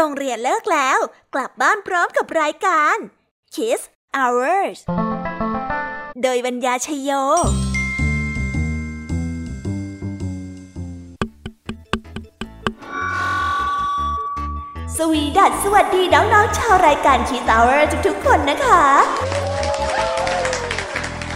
โรงเรียนเลิกแล้ว กลับบ้านพร้อมกับรายการ Kiss Hours โดยบรรยาชยโยสวีดัสสวัสดีน้องๆชาวรายการคีตาวเวอร์ทุกๆคนนะคะ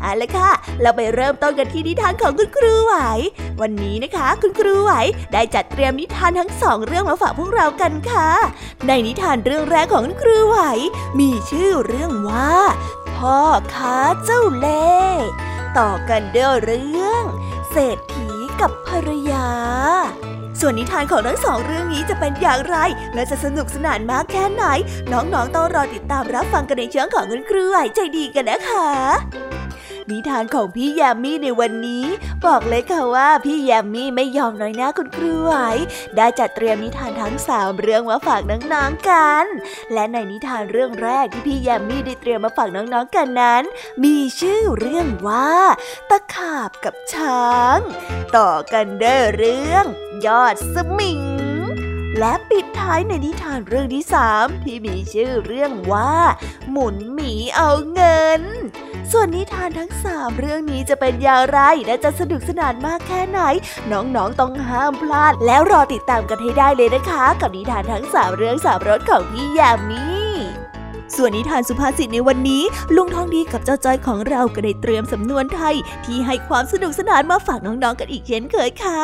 เอาละค่ะ เราไปเริ่มต้นกันที่นิทานของคุณครูไหว วันนี้นะคะ คุณครูไหวได้จัดเตรียมนิทานทั้งสองเรื่องมาฝากพวกเรากันค่ะ ในนิทานเรื่องแรกของคุณครูไหว มีชื่อเรื่องว่า พ่อค้าเจ้าเล่ต่อกันเด้อเรื่อง เศรษฐีกับภรรยา ส่วนนิทานของทั้งสองเรื่องนี้จะเป็นอย่างไร และจะสนุกสนานมากแค่ไหน น้องๆต้องรอติดตามรับฟังกันในช่องของคุณครูไหวใจดีกันนะคะ นิทานของพี่แยมมี่ในวันนี้ บอกเลยค่ะว่าพี่แยมมี่ไม่ยอมน้อยหน้าคุณครูไหวได้จัดเตรียมนิทานทั้งสามเรื่องมาฝากน้องๆกัน และในนิทานเรื่องแรกที่พี่แยมมี่ได้เตรียมมาฝากน้องๆกันนั้น มีชื่อเรื่องว่า ตะขาบกับช้าง ต่อกันเด้อเรื่อง ยอดสมิงและปิดท้ายในนิทานเรื่องที่สามที่มีชื่อเรื่องว่า หมุนหมีเอาเงิน ส่วนนิทานทั้งสามเรื่องนี้จะเป็นอย่างไรและจะสนุกสนานมากแค่ไหน น้องๆต้องห้ามพลาด แล้วรอติดตามกันให้ได้เลยนะคะ กับนิทานทั้งสามเรื่องสามรสของพี่ยามีส่วนนิทานสุภาษิตในวันนี้ ลุงทองดีกับเจ้าจ้อยของเราก็ได้เตรียมสำนวนไทย ที่ให้ความสนุกสนานมาฝากน้องๆกันอีกเช่นเคยค่ะ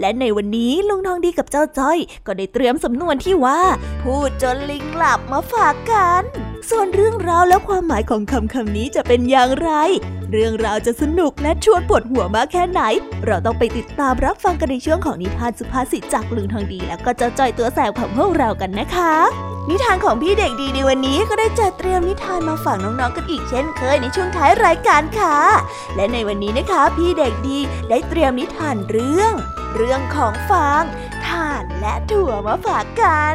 และในวันนี้ลุงทองดีกับเจ้าจ้อย ก็ได้เตรียมสำนวนที่ว่า พูดจนลิงหลับมาฝากกัน ส่วนเรื่องราวและความหมายของคำคำนี้จะเป็นอย่างไร เรื่องราวจะสนุกและชวนปวดหัวมากแค่ไหน เราต้องไปติดตามรับฟังกันในช่วงของนิทานสุภาษิตจากลุงทองดี แล้วก็เจ้าจอยตัวแสบของพวกเรากันนะคะ นิทานของพี่เด็กดีในวันนี้ก็ได้จัดเตรียมนิทานมาฝากน้องๆกันอีกเช่นเคยในช่วงท้ายรายการค่ะ และในวันนี้นะคะพี่เด็กดีได้เตรียมนิทานเรื่อง เรื่องของฟางถ่านและถั่วมาฝากกัน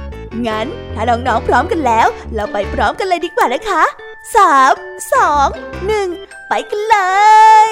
งั้น ถ้าน้องๆพร้อมกันแล้ว เราไปพร้อมกันเลยดีกว่านะคะสามสองหนึ่งไปกันเลย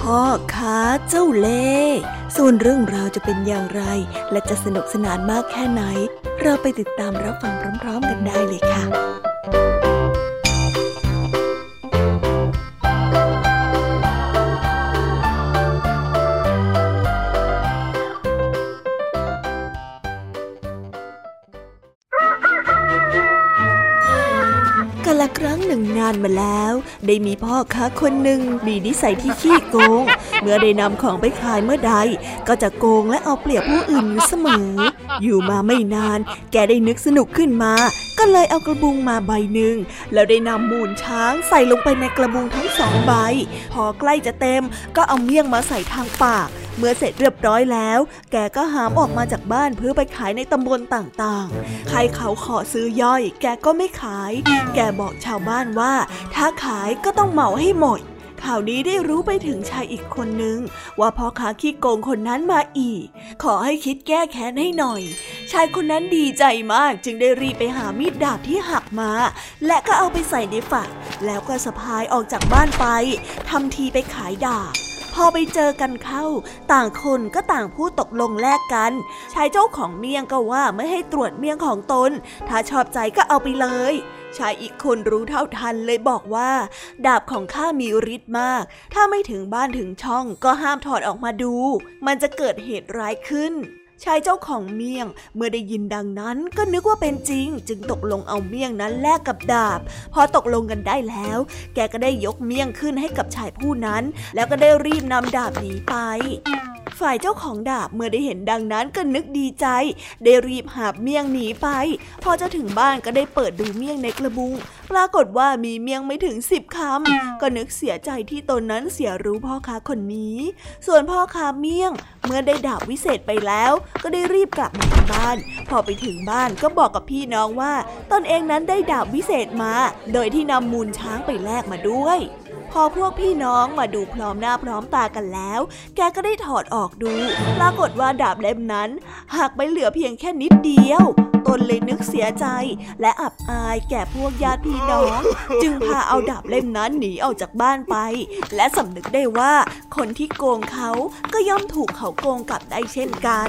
พ่อค้าเจ้าเล่ห์ส่วนเรื่องราวจะเป็นอย่างไร และจะสนุกสนานมากแค่ไหน เราไปติดตามรับฟังพร้อมๆกันได้เลยค่ะานมาแล้ว ได้มีพ่อค้าคนหนึ่งมีนิสัยที่ขี้โกง เมื่อได้นำของไปขายเมื่อใด ก็จะโกงและเอาเปรียบผู้อื่นอยู่เสมอ อยู่มาไม่นาน แกได้นึกสนุกขึ้นมา ก็เลยเอากระบุงมาใบหนึ่งแล้วได้นำมูลช้างใส่ลงไปในกระบุงทั้งสองใบ พอใกล้จะเต็มก็เอาเมี่ยงมาใส่ทางปาก เมื่อเสร็จเรียบร้อยแล้ว แกก็หามออกมาจากบ้านเพื่อไปขายในตำบลต่างๆ ใครเขาขอซื้อย่อย แกก็ไม่ขาย แกบอกชาวบ้านว่า ถ้าขายก็ต้องเหมาให้หมด ข่าวนี้ได้รู้ไปถึงชายอีกคนนึง ว่าพ่อค้าขี้โกงคนนั้นมาอีก ขอให้คิดแก้แค้นให้หน่อย ชายคนนั้นดีใจมากจึงได้รีบไปหามีดดาบที่หักมา และก็เอาไปใส่ในฝัก แล้วก็สะพายออกจากบ้านไปทำทีไปขายดาบพอไปเจอกันเข้า ต่างคนก็ต่างพูดตกลงแลกกัน ชายเจ้าของเมี่ยงก็ว่าไม่ให้ตรวจเมี่ยงของตน ถ้าชอบใจก็เอาไปเลย ชายอีกคนรู้เท่าทันเลยบอกว่า ดาบของข้ามีฤทธิ์มาก ถ้าไม่ถึงบ้านถึงช่องก็ห้ามถอดออกมาดู มันจะเกิดเหตุร้ายขึ้นชายเจ้าของเมี่ยงเมื่อได้ยินดังนั้นก็นึกว่าเป็นจริง จึงตกลงเอาเมี่ยงนั้นแลกกับดาบ พอตกลงกันได้แล้ว แกก็ได้ยกเมี่ยงขึ้นให้กับชายผู้นั้น แล้วก็ได้รีบนำดาบหนีไป ฝ่ายเจ้าของดาบเมื่อได้เห็นดังนั้นก็นึกดีใจ ได้รีบหาบเมี่ยงหนีไป พอจะถึงบ้านก็ได้เปิดดูเมี่ยงในกระบุง ปรากฏว่ามีเมี่ยงไม่ถึงสิบคำก็นึกเสียใจที่ตนนั้นเสียรู้พ่อค้าคนนี้ ส่วนพ่อค้าเมี่ยง เมื่อได้ดาบวิเศษไปแล้ว ก็ได้รีบกลับมาที่บ้าน พอไปถึงบ้านก็บอกกับพี่น้องว่า ตนเองนั้นได้ดาบวิเศษมา โดยที่นำมูลช้างไปแลกมาด้วย อพวกพี่น้องมาดูพร้อมหน้าพร้อมตากันแล้ว แกก็ได้ถอดออกดู ปรากฏว่าดาบเล่มนั้นหักไปเหลือเพียงแค่นิดเดียวตนเลยนึกเสียใจและอับอายแก่พวกญาติพี่น้อง จึงพาเอาดาบเล่มนั้นหนีออกจากบ้านไป และสำนึกได้ว่าคนที่โกงเขาก็ย่อมถูกเขาโกงกลับได้เช่นกัน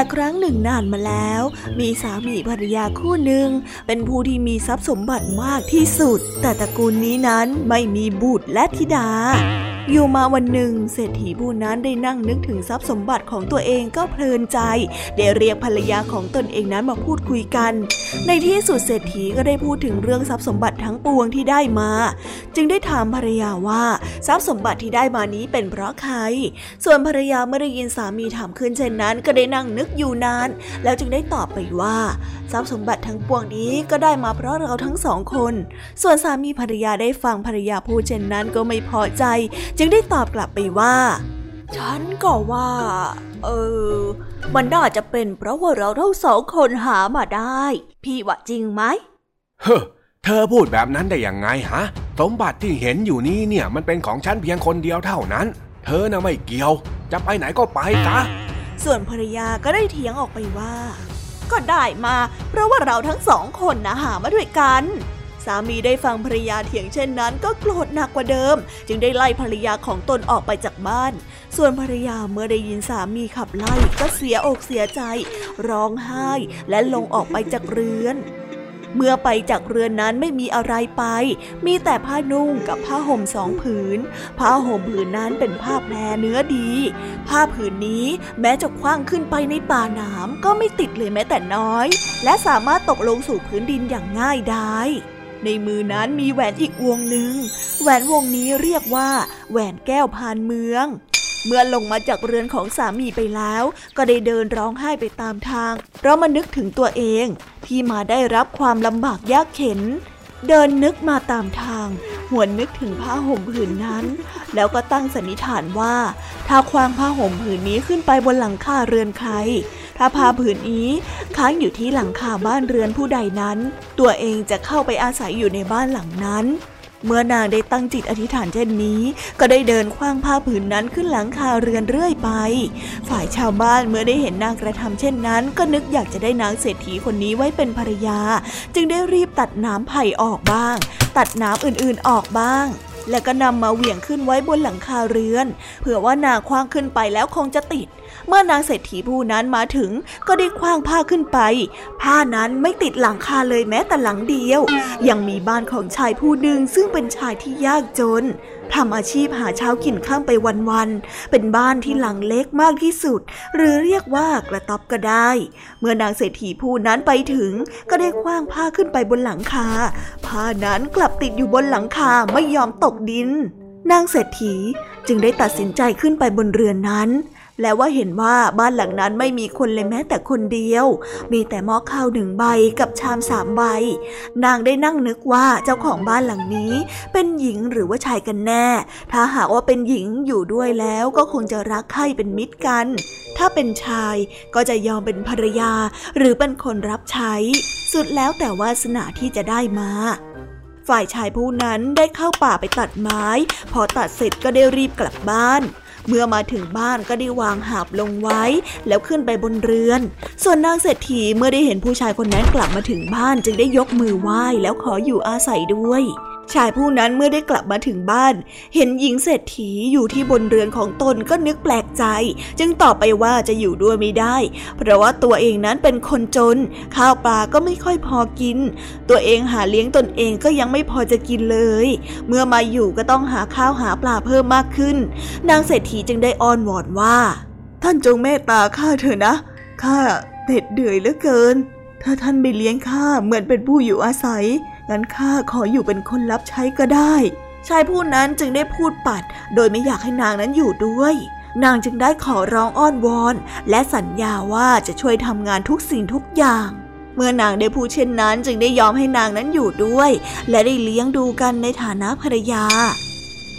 ละครั้งหนึ่งนานมาแล้ว มีสามีภรรยาคู่หนึ่ง เป็นผู้ที่มีทรัพย์สมบัติมากที่สุด แต่ตระกูลนี้นั้นไม่มีบุตรและธิดา อยู่มาวันหนึ่ง เศรษฐีผู้นั้นได้นั่งนึกถึงทรัพย์สมบัติของตัวเองก็เพลินใจ ได้เรียกภรรยาของตนเองนั้นมาพูดคุยกัน ในที่สุดเศรษฐีก็ได้พูดถึงเรื่องทรัพย์สมบัติทั้งปวงที่ได้มา จึงได้ถามภรรยาว่าทรัพย์สมบัติที่ได้มานี้เป็นเพราะใคร ส่วนภรรยาเมื่อได้ยินสามีถามขึ้นเช่นนั้น ก็ได้นั่งนึกอยู่นาน แล้วจึงได้ตอบไปว่า ทรัพย์สมบัติทั้งปวงนี้ก็ได้มาเพราะเราทั้งสองคน ส่วนสามีภรรยาได้ฟังภรรยาพูดเช่นนั้นก็ไม่พอใจจึงได้ตอบกลับไปว่า ฉันก็ว่า เออ มันน่าจะเป็นเพราะว่าเราทั้งสองคนหามาได้ พี่ว่าจริงไหมเฮ้อเธอพูดแบบนั้นได้ยังไงฮะ สมบัติที่เห็นอยู่นี้เนี่ยมันเป็นของฉันเพียงคนเดียวเท่านั้น เธอน่ะไม่เกี่ยว จะไปไหนก็ไปจ้ะส่วนภรรยาก็ได้เถียงออกไปว่า ก็ได้มา เพราะว่าเราทั้งสองคนนะหามาด้วยกัน สามีได้ฟังภรรยาเถียงเช่นนั้น ก็โกรธหนักกว่าเดิม จึงได้ไล่ภรรยาของตนออกไปจากบ้าน ส่วนภรรยาเมื่อได้ยินสามีขับไล่ก็เสียอกเสียใจ ร้องไห้และลงออกไปจากเรือนเมื่อไปจากเรือนนั้นไม่มีอะไรไป มีแต่ผ้านุ่งกับผ้าห่มสองผืน ผ้าห่มผืนนั้นเป็นผ้าแพรเนื้อดี ผ้าผืนนี้แม้จะคว้างขึ้นไปในป่าหนามก็ไม่ติดเลยแม้แต่น้อย และสามารถตกลงสู่พื้นดินอย่างง่ายไดาย ในมือนั้นมีแหวนอีกวงหนึ่ง แหวนวงนี้เรียกว่า แหวนแก้วพานเมือง เมื่อลงมาจากเรือนของสามีไปแล้ว ก็ได้เดินร้องไห้ไปตามทาง เพราะมันนึกถึงตัวเองที่มาได้รับความลำบากยากเข็น เดินนึกมาตามทาง หวนนึกถึงผ้าห่มผืนนั้น แล้วก็ตั้งสันนิษฐานว่า ถ้าควางผ้าห่มผืนนี้ขึ้นไปบนหลังคาเรือนใคร ถ้าผ้าผืนนี้ค้างอยู่ที่หลังคาบ้านเรือนผู้ใดนั้น ตัวเองจะเข้าไปอาศัยอยู่ในบ้านหลังนั้น เมื่อนางได้ตั้งจิตอธิษฐานเช่นนี้ ก็ได้เดินคว้างผ้าผืนนั้นขึ้นหลังคาเรือนเรื่อยไป ฝ่ายชาวบ้านเมื่อได้เห็นนางกระทำเช่นนั้น ก็นึกอยากจะได้นางเศรษฐีคนนี้ไว้เป็นภรรยา จึงได้รีบตัดน้ำไผ่ออกบ้าง ตัดน้ำอื่นๆออกบ้างแล้วก็นำมาเหวี่ยงขึ้นไว้บนหลังคาเรือน เผื่อว่านางคว้างขึ้นไปแล้วคงจะติด เมื่อนางเศรษฐีผู้นั้นมาถึงก็ได้คว้างผ้าขึ้นไป ผ้านั้นไม่ติดหลังคาเลยแม้แต่หลังเดียว ยังมีบ้านของชายผู้หนึ่งซึ่งเป็นชายที่ยากจนทำอาชีพหาเช้ากินข้ามไปวันๆ เป็นบ้านที่หลังเล็กมากที่สุด หรือเรียกว่ากระต๊อบก็ได้ เมื่อนางเศรษฐีผู้นั้นไปถึง ก็ได้คว้างผ้าขึ้นไปบนหลังคา ผ้านั้นกลับติดอยู่บนหลังคาไม่ยอมตกดิน นางเศรษฐีจึงได้ตัดสินใจขึ้นไปบนเรือนนั้น และว่าเห็นว่าบ้านหลังนั้นไม่มีคนเลยแม้แต่คนเดียว มีแต่หม้อข้าวหนึ่งใบกับชามสามใบ นางได้นั่งนึกว่าเจ้าของบ้านหลังนี้ เป็นหญิงหรือว่าชายกันแน่ ถ้าหากว่าเป็นหญิงอยู่ด้วยแล้วก็คงจะรักใคร่เป็นมิตรกัน ถ้าเป็นชายก็จะยอมเป็นภรรยา หรือเป็นคนรับใช้ สุดแล้วแต่วาสนาที่จะได้มาฝ่ายชายผู้นั้นได้เข้าป่าไปตัดไม้ พอตัดเสร็จก็ได้รีบกลับบ้าน เมื่อมาถึงบ้านก็ได้วางหาบลงไว้ แล้วขึ้นไปบนเรือน ส่วนนางเศรษฐีเมื่อได้เห็นผู้ชายคนนั้นกลับมาถึงบ้านจึงได้ยกมือไหว้แล้วขออยู่อาศัยด้วย ชายผู้นั้นเมื่อได้กลับมาถึงบ้าน เห็นหญิงเศรษฐีอยู่ที่บนเรือนของตนก็นึกแปลกใจ จึงตอบไปว่าจะอยู่ด้วยไม่ได้ เพราะว่าตัวเองนั้นเป็นคนจน ข้าวปลาก็ไม่ค่อยพอกิน ตัวเองหาเลี้ยงตนเองก็ยังไม่พอจะกินเลย เมื่อมาอยู่ก็ต้องหาข้าวหาปลาเพิ่มมากขึ้น นางเศรษฐีจึงได้อ้อนวอนว่า ท่านจงเมตตาข้าเถอะนะข้าเด็ดเดือยเหลือเกิน ถ้าท่านไม่เลี้ยงข้าเหมือนเป็นผู้อยู่อาศัย งั้นข้าขออยู่เป็นคนรับใช้ก็ได้ ชายผู้นั้นจึงได้พูดปัด โดยไม่อยากให้นางนั้นอยู่ด้วย นางจึงได้ขอร้องอ้อนวอน และสัญญาว่าจะช่วยทำงานทุกสิ่งทุกอย่าง เมื่อนางได้พูดเช่นนั้น จึงได้ยอมให้นางนั้นอยู่ด้วย และได้เลี้ยงดูกันในฐานะภรรยา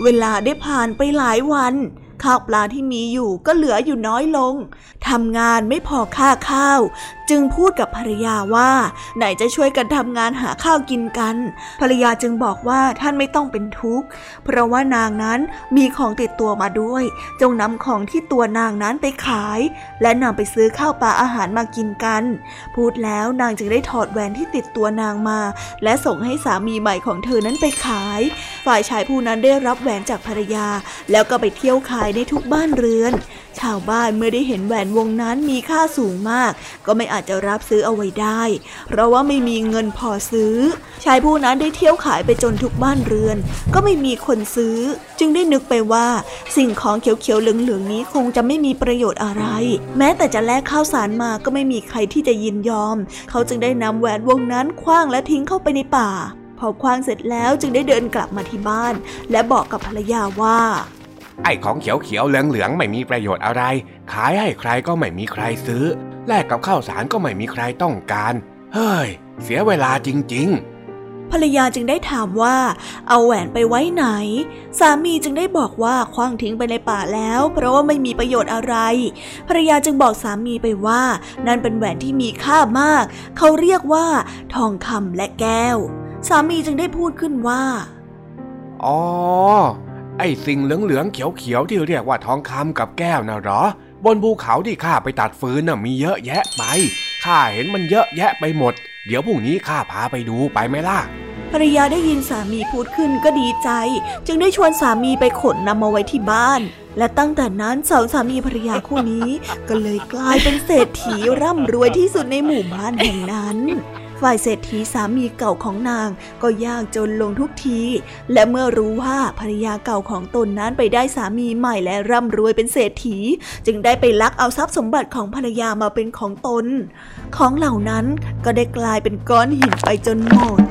เวลาได้ผ่านไปหลายวันข้าวปลาที่มีอยู่ก็เหลืออยู่น้อยลง ทำงานไม่พอค่าข้าว จึงพูดกับภรรยาว่า ไหนจะช่วยกันทำงานหาข้าวกินกัน ภรรยาจึงบอกว่าท่านไม่ต้องเป็นทุกข์ เพราะว่านางนั้นมีของติดตัวมาด้วย จงนำของที่ตัวนางนั้นไปขาย และนำไปซื้อข้าวปลาอาหารมากินกัน พูดแล้วนางจึงได้ถอดแหวนที่ติดตัวนางมา และส่งให้สามีใหม่ของเธอนั้นไปขาย ฝ่ายชายผู้นั้นได้รับแหวนจากภรรยา แล้วก็ไปเที่ยวขายในทุกบ้านเรือนชาวบ้านเมื่อได้เห็นแหวนวงนั้นมีค่าสูงมาก ก็ไม่อาจจะรับซื้อเอาไว้ได้ เพราะว่าไม่มีเงินพอซื้อ ชายผู้นั้นได้เที่ยวขายไปจนทุกบ้านเรือน ก็ไม่มีคนซื้อ จึงได้นึกไปว่า สิ่งของเขียวๆเหลืองๆนี้คงจะไม่มีประโยชน์อะไร แม้แต่จะแลกข้าวสารมาก็ไม่มีใครที่จะยินยอม เขาจึงได้นำแหวนวงนั้นคว้างและทิ้งเข้าไปในป่า พอคว้างเสร็จแล้วจึงได้เดินกลับมาที่บ้าน และบอกกับภรรยาว่า ไอ้ของเขียวเขียวเหลืองเหลืองไม่มีประโยชน์อะไร ขายให้ใครก็ไม่มีใครซื้อ แลกกับข้าวสารก็ไม่มีใครต้องการ เฮ้ย เสียเวลาจริง ๆ ภรรยาจึงได้ถามว่า เอาแหวนไปไว้ไหน สามีจึงได้บอกว่าคว้างทิ้งไปในป่าแล้ว เพราะว่าไม่มีประโยชน์อะไร ภรรยาจึงบอกสามีไปว่า นั่นเป็นแหวนที่มีค่ามาก เขาเรียกว่า ทองคำและแก้ว สามีจึงได้พูดขึ้นว่า อ๋อ ไอ้สิ่งเหลืองๆเขียวๆที่เรียกว่าทองคำกับแก้วนะหรอ บนภูเขาที่ข้าไปตัดฟืนน่ะมีเยอะแยะไปข้าเห็นมันเยอะแยะไปหมด เดี๋ยวพรุ่งนี้ข้าพาไปดูไปไหมล่ะภรรยาได้ยินสามีพูดขึ้นก็ดีใจ จึงได้ชวนสามีไปขนนำมาไว้ที่บ้าน และตั้งแต่นั้นสองสามีภรรยาคู่นี้ ก็เลยกลายเป็นเศรษฐีร่ำรวยที่สุดในหมู่บ้านแห่งนั้น ฝ่ายเศรษฐีสามีเก่าของนางก็ยากจนลงทุกที และเมื่อรู้ว่าภรรยาเก่าของตนนั้นไปได้สามีใหม่และร่ำรวยเป็นเศรษฐี จึงได้ไปลักเอาทรัพย์สมบัติของภรรยามาเป็นของตน ของเหล่านั้นก็ได้กลายเป็นก้อนหินไปจนหมด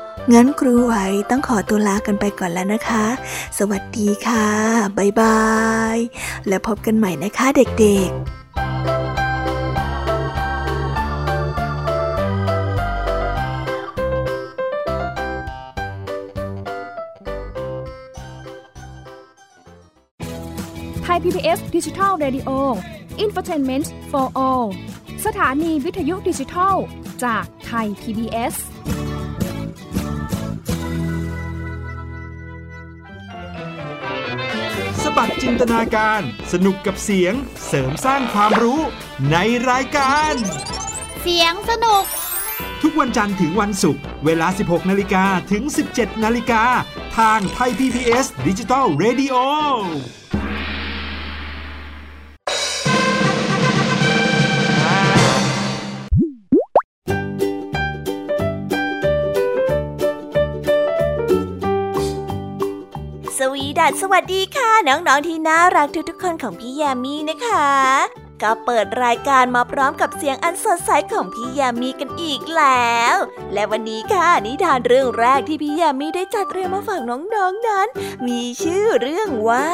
งั้นครูไหวต้องขอตัวลากันไปก่อนแล้วนะคะ สวัสดีค่ะบ๊ายบาย แล้วพบกันใหม่นะคะเด็กๆไทย PBS ดิจิทัล Radio Infotainment for All สถานีวิทยุดิจิทัล จากไทย PBS บัดจินตนาการ สนุกกับเสียงเสริมสร้างความรู้ในรายการ เสียงสนุก ทุกวันจันทร์ถึงวันศุกร์เวลา 16 นาฬิกาถึง 17 นาฬิกาทางไทย PPS ดิจิตอล Radio วีดัสสวัสดีค่ะ น้องๆที่น่ารักทุกๆคนของพี่แยามีนะคะ ก็เปิดรายการมาพร้อมกับเสียงอันสดใสของพี่ยามีกันอีกแล้ว และวันนี้ค่ะนิทานเรื่องแรกที่พี่ยามีได้จัดเตรียมมาฝากน้องๆนนั้น มีชื่อเรื่องว่า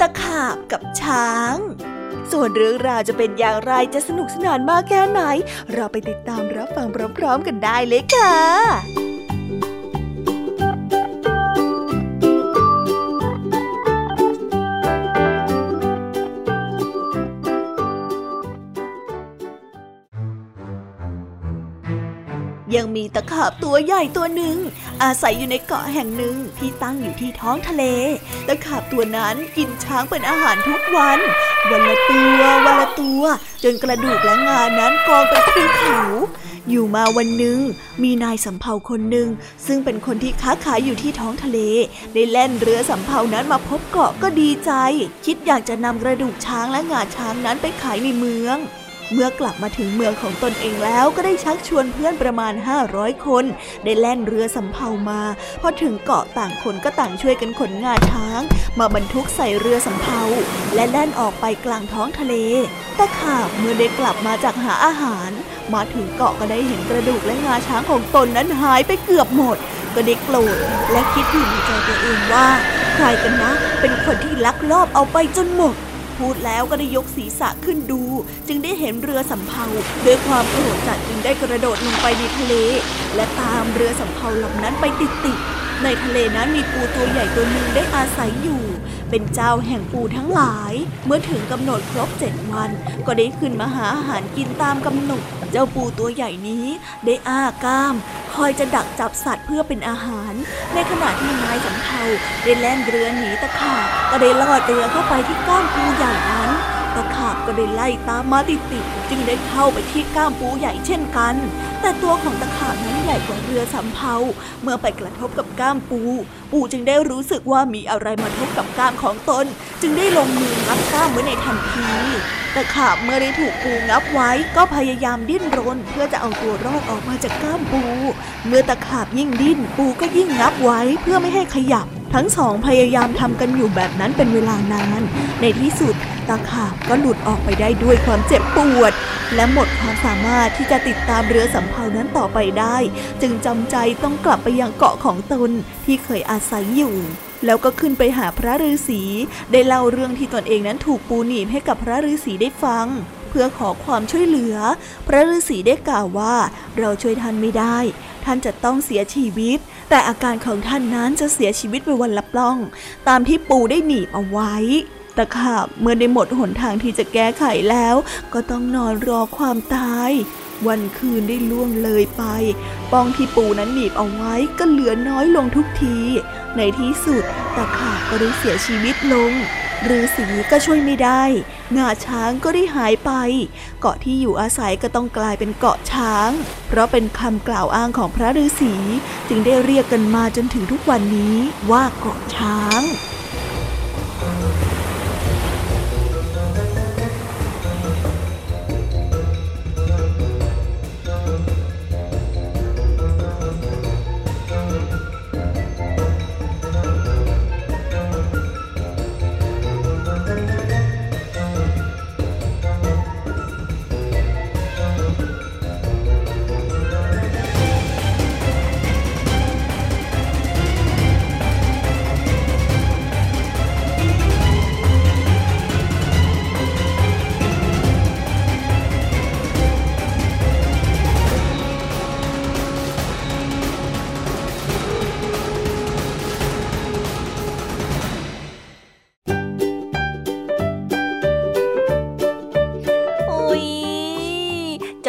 ตะขาบกับช้าง ส่วนเรื่องราวจะเป็นอย่างไรจะสนุกสนานมากแค่ไหน เราไปติดตามรับฟังพร้อมๆกันได้เลยค่ะ ยังมีตะขาบตัวใหญ่ตัวหนึ่ง อาศัยอยู่ในเกาะแห่งหนึ่งที่ตั้งอยู่ที่ท้องทะเล ตะขาบตัวนั้นกินช้างเป็นอาหารทุกวัน วันละตัววันละตัว จนกระดูกและงานั้นกองกันเป็นเขาอยู่มาวันหนึ่งมีนายสำเภาคนหนึ่งซึ่งเป็นคนที่ค้าขายอยู่ที่ท้องทะเล ได้แล่นเรือสำเภานั้นมาพบเกาะก็ดีใจ คิดอยากจะนำกระดูกช้างและงาช้างนั้นไปขายในเมือง เมื่อกลับมาถึงเมืองของตนเองแล้วก็ได้ชักชวนเพื่อนประมาณ 500 คน ได้แล่นเรือสำเภามา พอถึงเกาะต่างคนก็ต่างช่วยกันขนงาช้าง มาบรรทุกใส่เรือสำเภา และแล่นออกไปกลางท้องทะเลแต่ข่าวเมื่อได้กลับมาจากหาอาหาร มาถึงเกาะก็ได้เห็นกระดูกและงาช้างของตนนั้นหายไปเกือบหมด ก็ได้โกรธและคิดอยู่ในใจตัวเองว่า ใครกันนะ เป็นคนที่ลักลอบเอาไปจนหมด พูดแล้วก็ได้ยกศีรษะขึ้นดู จึงได้เห็นเรือสำเภาด้วยความโกรธจัดจึงได้กระโดดลงไปในทะเล และตามเรือสำเภาลำนั้นไปติดๆในทะเลนั้นมีปูตัวใหญ่ตัวหนึ่งได้อาศัยอยู่ เป็นเจ้าแห่งปูทั้งหลาย เมื่อถึงกำหนดครบเจ็ดวัน ก็ได้ขึ้นมาหาอาหารกินตามกำหนด เจ้าปูตัวใหญ่นี้ได้อ้าก้าม คอยจะดักจับสัตว์เพื่อเป็นอาหาร ในขณะที่นายสำเภาได้แล่นเรือหนีตะขาบก็ได้ลอดเรือเข้าไปที่ก้ามปูใหญ่นั้นตะขาบก็ได้ไล่ตามมาติดติดจึงได้เข้าไปที่ก้ามปูใหญ่เช่นกัน แต่ตัวของตะขาบนั้นใหญ่กว่าเรือสำเภาเมื่อไปกระทบกับก้ามปู ปูจึงได้รู้สึกว่ามีอะไรมาทบกับก้ามของตน จึงได้ลงมืองับก้ามไว้ในทันทีตะขาบเมื่อได้ถูกปูงับไว้ ก็พยายามดิ้นรน เพื่อจะเอาตัวรอดออกมาจากก้ามปู เมื่อตะขาบยิ่งดิ้นปูก็ยิ่งงับไว้เพื่อไม่ให้ขยับ ทั้งสองพยายามทำกันอยู่แบบนั้นเป็นเวลานาน ในที่สุดตาขาบก็หลุดออกไปได้ด้วยความเจ็บปวด และหมดความสามารถที่จะติดตามเรือสำเภานั้นต่อไปได้ จึงจำใจต้องกลับไปยังเกาะของตนที่เคยอาศัยอยู่ แล้วก็ขึ้นไปหาพระฤาษีได้เล่าเรื่องที่ตนเองนั้นถูกปูหนีบให้กับพระฤาษีได้ฟัง เพื่อขอความช่วยเหลือ พระฤาษีได้กล่าวว่า เราช่วยท่านไม่ได้ ท่านจะต้องเสียชีวิต แต่อาการของท่านนั้นจะเสียชีวิตไปวันละปล้อง ตามที่ปูได้หนีบเอาไว้ตะขาบเมื่อได้หมดหนทางที่จะแก้ไขแล้ว ก็ต้องนอนรอความตาย วันคืนได้ล่วงเลยไป ปองที่ปูนั้นหนีบเอาไว้ก็เหลือน้อยลงทุกที ในที่สุดตะขาบก็ได้เสียชีวิตลงฤาษีก็ช่วยไม่ได้ งาช้างก็ได้หายไป เกาะที่อยู่อาศัยก็ต้องกลายเป็นเกาะช้าง เพราะเป็นคำกล่าวอ้างของพระฤาษีจึงได้เรียกกันมาจนถึงทุกวันนี้ว่าเกาะช้าง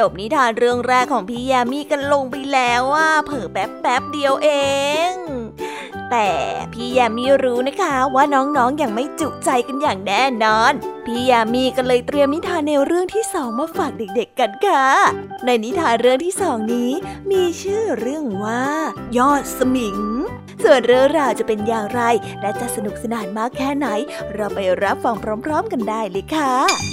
บนิทานเรื่องแรกของพี่ยามีกันลงไปแล้วว่าเผิ่แป๊บแป๊บเดียวเอง แต่พี่ยามีรู้นะคะว่าน้องๆออย่างไม่จุใจกันอย่างแน่นอน พี่ยามีก็เลยเตรียมนิทานในวเรื่องที่สองมาฝากเด็กๆกันค่ะ ในนิทานเรื่องที่สองนี้ มีชื่อเรื่องว่า ยอดสมิง ส่วนเรื่องราวจะเป็นอย่างไร และจะสนุกสนานมากแค่ไหน เราไปรับฟังพร้อม ๆ กันได้เลยค่ะ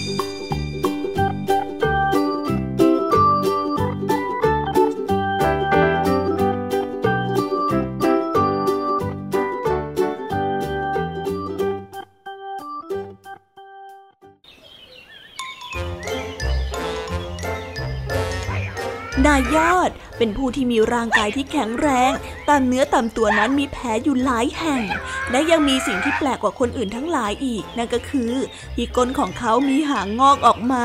นายยอดเป็นผู้ที่มีร่างกายที่แข็งแรง ตามเนื้อตามตัวนั้นมีแผลอยู่หลายแห่ง และยังมีสิ่งที่แปลกกว่าคนอื่นทั้งหลายอีก นั่นก็คือที่ก้นของเขามีหางงอกออกมา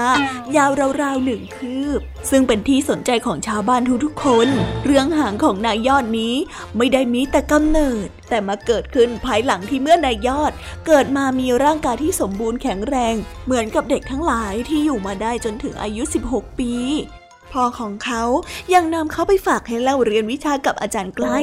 ยาวราวๆหนึ่งคืบ ซึ่งเป็นที่สนใจของชาวบ้านทุกๆคน เรื่องหางของนายยอดนี้ไม่ได้มีแต่กำเนิด แต่มาเกิดขึ้นภายหลังที่เมื่อนายยอด เกิดมามีร่างกายที่สมบูรณ์แข็งแรง เหมือนกับเด็กทั้งหลายที่อยู่มาได้จนถึงอายุ 16 ปี พ่อของเขายังนำเขาไปฝากให้เล่าเรียนวิชากับอาจารย์ใกล้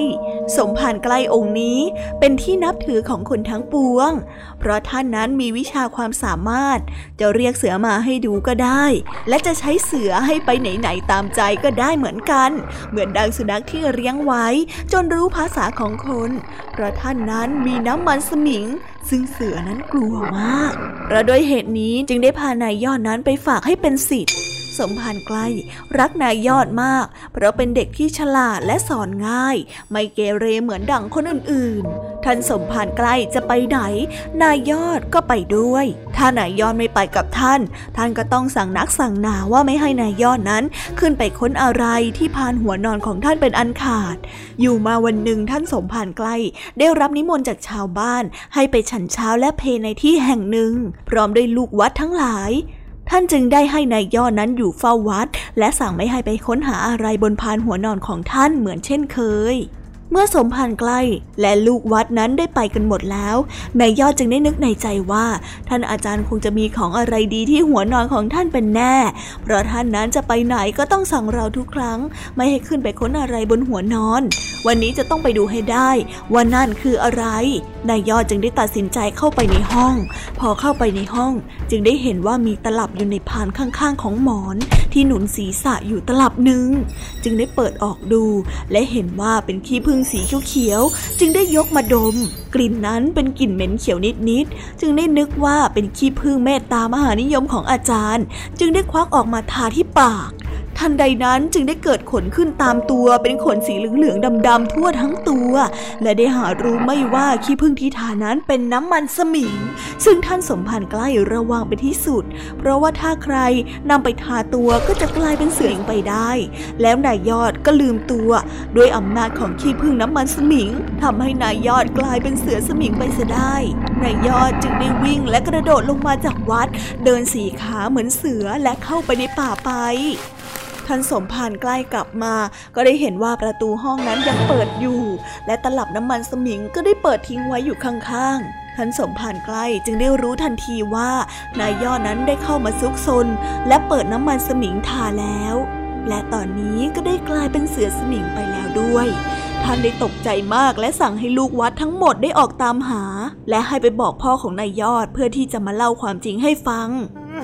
สมภารใกล้องค์นี้เป็นที่นับถือของคนทั้งปวง เพราะท่านนั้นมีวิชาความสามารถ จะเรียกเสือมาให้ดูก็ได้ และจะใช้เสือให้ไปไหนๆตามใจก็ได้เหมือนกัน เหมือนดังสุนัขที่เลี้ยงไว้ จนรู้ภาษาของคน เพราะท่านนั้นมีน้ำมันสมิง ซึ่งเสือนั้นกลัวมากเพราะด้วยเหตุนี้จึงได้พานายยอดนั้นไปฝากให้เป็นสิทธิ์ สมภารใกล้รักนายยอดมาก เพราะเป็นเด็กที่ฉลาดและสอนง่าย ไม่เกเรเหมือนดังคนอื่นๆ ท่านสมภารใกล้จะไปไหน นายยอดก็ไปด้วย ถ้านายยอดไม่ไปกับท่าน ท่านก็ต้องสั่งนักสั่งหนาว่าไม่ให้นายยอดนั้น ขึ้นไปค้นอะไรที่พานหัวนอนของท่านเป็นอันขาด อยู่มาวันหนึ่งท่านสมภารใกล้ ได้รับนิมนต์จากชาวบ้าน ให้ไปฉันเช้าและเพในที่แห่งหนึ่ง พร้อมด้วยลูกวัดทั้งหลาย ท่านจึงได้ให้นายยอดนั้นอยู่เฝ้าวัด และสั่งไม่ให้ไปค้นหาอะไรบนพานหัวนอนของท่านเหมือนเช่นเคย เมื่อสมภารใกล้และลูกวัดนั้นได้ไปกันหมดแล้วนายยอดจึงได้นึกในใจว่า ท่านอาจารย์คงจะมีของอะไรดีที่หัวนอนของท่านเป็นแน่ เพราะท่านนั้นจะไปไหนก็ต้องสั่งเราทุกครั้ง ไม่ให้ขึ้นไปค้นอะไรบนหัวนอน วันนี้จะต้องไปดูให้ได้ว่านั่นคืออะไรนายยอดจึงได้ตัดสินใจเข้าไปในห้อง พอเข้าไปในห้อง จึงได้เห็นว่ามีตลับอยู่ในพานข้างๆของหมอน ที่หนุนศีรษะอยู่ตลับหนึ่งจึงได้เปิดออกดู และเห็นว่าเป็นขี้ผึ้งสีเขียวๆจึงได้ยกมาดม กลิ่นนั้นเป็นกลิ่นเหม็นเขียวนิดๆจึงได้นึกว่าเป็นขี้ผึ้งเมตตามหานิยมของอาจารย์ จึงได้ควักออกมาทาที่ปาก ทันใดนั้นจึงได้เกิดขนขึ้นตามตัวเป็นขนสีเหลืองๆดำๆทั่วทั้งตัว และได้หารู้ไม่ว่าขี้ผึ้งที่ทานั้นเป็นน้ำมันสมิง ซึ่งท่านสมพันธ์ใกล้ระวังไปที่สุด เพราะว่าถ้าใครนำไปทาตัวก็จะกลายเป็นเสือไปได้ แล้วนายยอดก็ลืมตัว ด้วยอำนาจของขี้ผึ้งน้ำมันสมิงทำให้นายยอดกลายเป็นเสือสมิงไปเสียได้นายยอดจึงได้วิ่งและกระโดดลงมาจากวัด เดินสีขาเหมือนเสือและเข้าไปในป่าไป ท่านสมภารใกล้กลับมา ก็ได้เห็นว่าประตูห้องนั้นยังเปิดอยู่ และตลับน้ำมันสมิงก็ได้เปิดทิ้งไว้อยู่ข้างๆท่านสมภารใกล้จึงได้รู้ทันทีว่านายยอดนั้นได้เข้ามาซุกซน และเปิดน้ำมันสมิงทาแล้ว และตอนนี้ก็ได้กลายเป็นเสือสมิงไปแล้วด้วย ท่านได้ตกใจมากและสั่งให้ลูกวัดทั้งหมดได้ออกตามหา และให้ไปบอกพ่อของนายยอดเพื่อที่จะมาเล่าความจริงให้ฟัง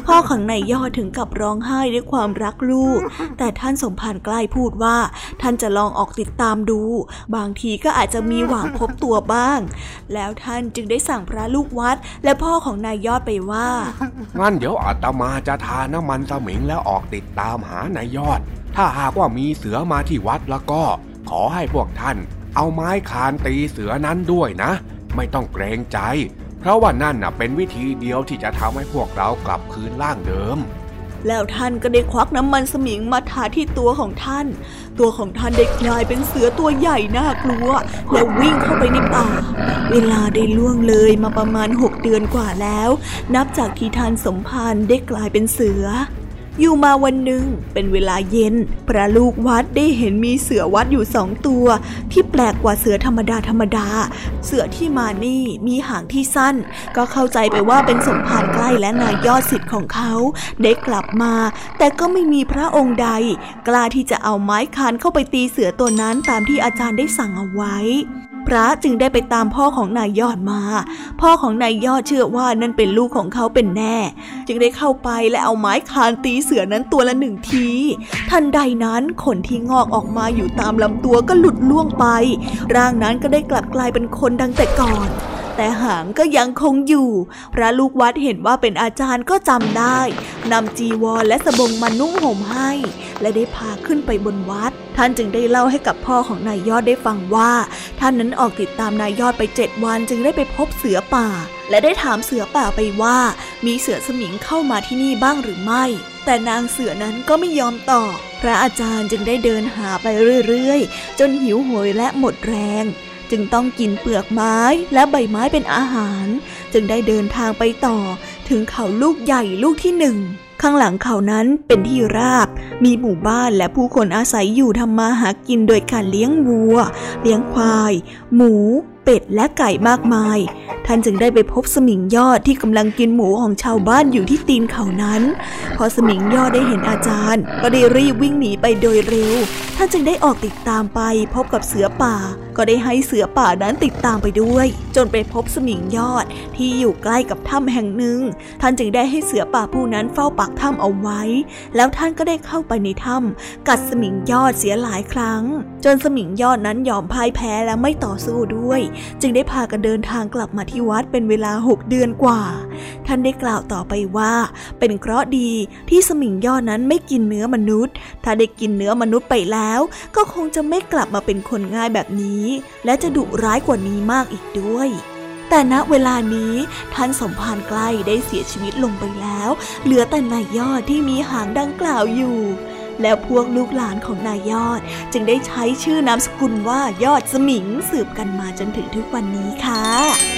พ่อของนายยอดถึงกับร้องไห้ด้วยความรักลูก แต่ท่านสมภารใกล้พูดว่า ท่านจะลองออกติดตามดู บางทีก็อาจจะมีหวังพบตัวบ้าง แล้วท่านจึงได้สั่งพระลูกวัด และพ่อของนายยอดไปว่า งั้นเดี๋ยวอาตมาจะทาน้ำมันสมิงแล้วออกติดตามหานายยอด ถ้าหากว่ามีเสือมาที่วัดแล้วก็ ขอให้พวกท่าน เอาไม้คานตีเสือนั้นด้วยนะ ไม่ต้องเกรงใจ เพราะว่านั่นน่ะเป็นวิธีเดียวที่จะทำให้พวกเรากลับคืนร่างเดิม แล้วท่านก็ได้ควักน้ำมันสมิงมาทาที่ตัวของท่าน ตัวของท่านได้กลายเป็นเสือตัวใหญ่น่ากลัว แล้ววิ่งเข้าไปในป่า เวลาได้ล่วงเลยมาประมาณหกเดือนกว่าแล้ว นับจากที่ท่านสมภารได้กลายเป็นเสือ อยู่มาวันหนึ่งเป็นเวลาเย็น พระลูกวัดได้เห็นมีเสือวัดอยู่สองตัว ที่แปลกกว่าเสือธรรมดาธรรมดา เสือที่มานี่มีหางที่สั้น ก็เข้าใจไปว่าเป็นสมภารใกล้และนายยอดสิทธิ์ของเขาได้กลับมา แต่ก็ไม่มีพระองค์ใด กล้าที่จะเอาไม้คานเข้าไปตีเสือตัวนั้นตามที่อาจารย์ได้สั่งเอาไว้พระจึงได้ไปตามพ่อของนายยอดมา พ่อของนายยอดเชื่อว่านั่นเป็นลูกของเขาเป็นแน่ จึงได้เข้าไปและเอาไม้คานตีเสือนั้นตัวละหนึ่งที ทันใดนั้นขนที่งอกออกมาอยู่ตามลำตัวก็หลุดล่วงไป ร่างนั้นก็ได้กลับกลายเป็นคนดังแต่ก่อนแต่หางก็ยังคงอยู่ พระลูกวัดเห็นว่าเป็นอาจารย์ก็จำได้นำจีวรและสบงมานุ่งห่มให้ และได้พาขึ้นไปบนวัด ท่านจึงได้เล่าให้กับพ่อของนายยอดได้ฟังว่า ท่านนั้นออกติดตามนายยอดไปเจ็ดวันจึงได้ไปพบเสือป่า และได้ถามเสือป่าไปว่า มีเสือสมิงเข้ามาที่นี่บ้างหรือไม่ แต่นางเสือนั้นก็ไม่ยอมตอบพระอาจารย์จึงได้เดินหาไปเรื่อยๆ จนหิวโหยและหมดแรง จึงต้องกินเปลือกไม้และใบไม้เป็นอาหาร จึงได้เดินทางไปต่อถึงเขาลูกใหญ่ลูกที่หนึ่ง ข้างหลังเขานั้นเป็นที่ราบ มีหมู่บ้านและผู้คนอาศัยอยู่ทำมาหากินโดยการเลี้ยงวัว เลี้ยงควาย หมู เป็ดและไก่มากมาย ท่านจึงได้ไปพบสมิงยอดที่กำลังกินหมูของชาวบ้านอยู่ที่ตีนเขานั้น พอสมิงยอดได้เห็นอาจารย์ ก็ได้รีบวิ่งหนีไปโดยเร็ว ท่านจึงได้ออกติดตามไปพบกับเสือป่า ก็ได้ให้เสือป่านั้นติดตามไปด้วย จนไปพบสมิงยอดที่อยู่ใกล้กับถ้ำแห่งหนึ่ง ท่านจึงได้ให้เสือป่าผู้นั้นเฝ้าปากถ้ำเอาไว้ แล้วท่านก็ได้เข้าไปในถ้ำกัดสมิงยอดเสียหลายครั้ง จนสมิงยอดนั้นยอมพ่ายแพ้และไม่ต่อสู้ด้วย จึงได้พากันเดินทางกลับมาที่วัดเป็นเวลาหกเดือนกว่า ท่านได้กล่าวต่อไปว่า เป็นเคราะห์ดีที่สมิงยอดนั้นไม่กินเนื้อมนุษย์ ถ้าได้กินเนื้อมนุษย์ไปแล้ว ก็คงจะไม่กลับมาเป็นคนง่ายแบบนี้และจะดุร้ายกว่านี้มากอีกด้วย แต่ณเวลานี้ท่านสมภารใกล้ได้เสียชีวิตลงไปแล้ว เหลือแต่นายยอดที่มีหางดังกล่าวอยู่ และพวกลูกหลานของนายยอดจึงได้ใช้ชื่อนามสกุลว่ายอดสมิงสืบกันมาจนถึงทุกวันนี้ค่ะ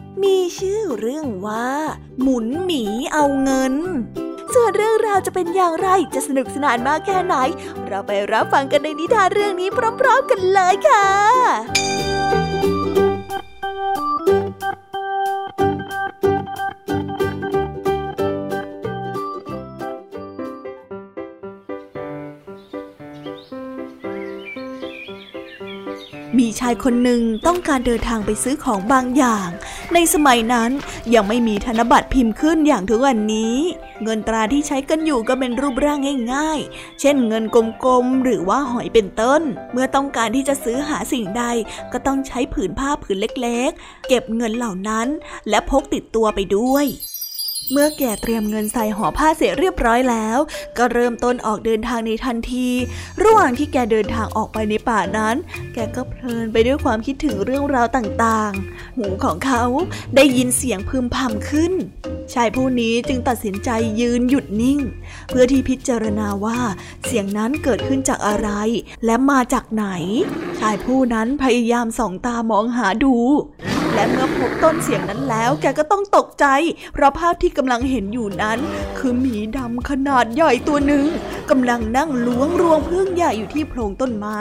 มีชื่อเรื่องว่า หมุนหมีเอาเงิน ส่วนเรื่องราวจะเป็นอย่างไรจะสนุกสนานมากแค่ไหน เราไปรับฟังกันในนิทานเรื่องนี้พร้อมๆกันเลยค่ะมีชายคนหนึ่งต้องการเดินทางไปซื้อของบางอย่าง ในสมัยนั้นยังไม่มีธนบัตรพิมพ์ขึ้นอย่างทุกวันนี้ เงินตราที่ใช้กันอยู่ก็เป็นรูปร่างง่าย ๆ เช่นเงินกลมๆหรือว่าหอยเป็นต้น เมื่อต้องการที่จะซื้อหาสิ่งใดก็ต้องใช้ผืนผ้าผืนเล็กๆ เก็บเงินเหล่านั้น และพกติดตัวไปด้วย เมื่อแกเตรียมเงินใส่ห่อผ้าเสร็จเรียบร้อยแล้ว ก็เริ่มต้นออกเดินทางในทันที ระหว่างที่แกเดินทางออกไปในป่านั้น แกก็เพลินไปด้วยความคิดถึงเรื่องราวต่างๆ หูของเขาได้ยินเสียงพึมพำขึ้น ชายผู้นี้จึงตัดสินใจยืนหยุดนิ่ง เพื่อที่พิจารณาว่าเสียงนั้นเกิดขึ้นจากอะไร และมาจากไหน ชายผู้นั้นพยายามส่องตามองหาดู และเมื่อพบต้นเสียงนั้นแล้วแกก็ต้องตกใจ เพราะภาพที่กำลังเห็นอยู่นั้น คือหมีดำขนาดใหญ่ตัวหนึ่งกำลังนั่งล้วงรวงพึ่งใหญ่อยู่ที่โพรงต้นไม้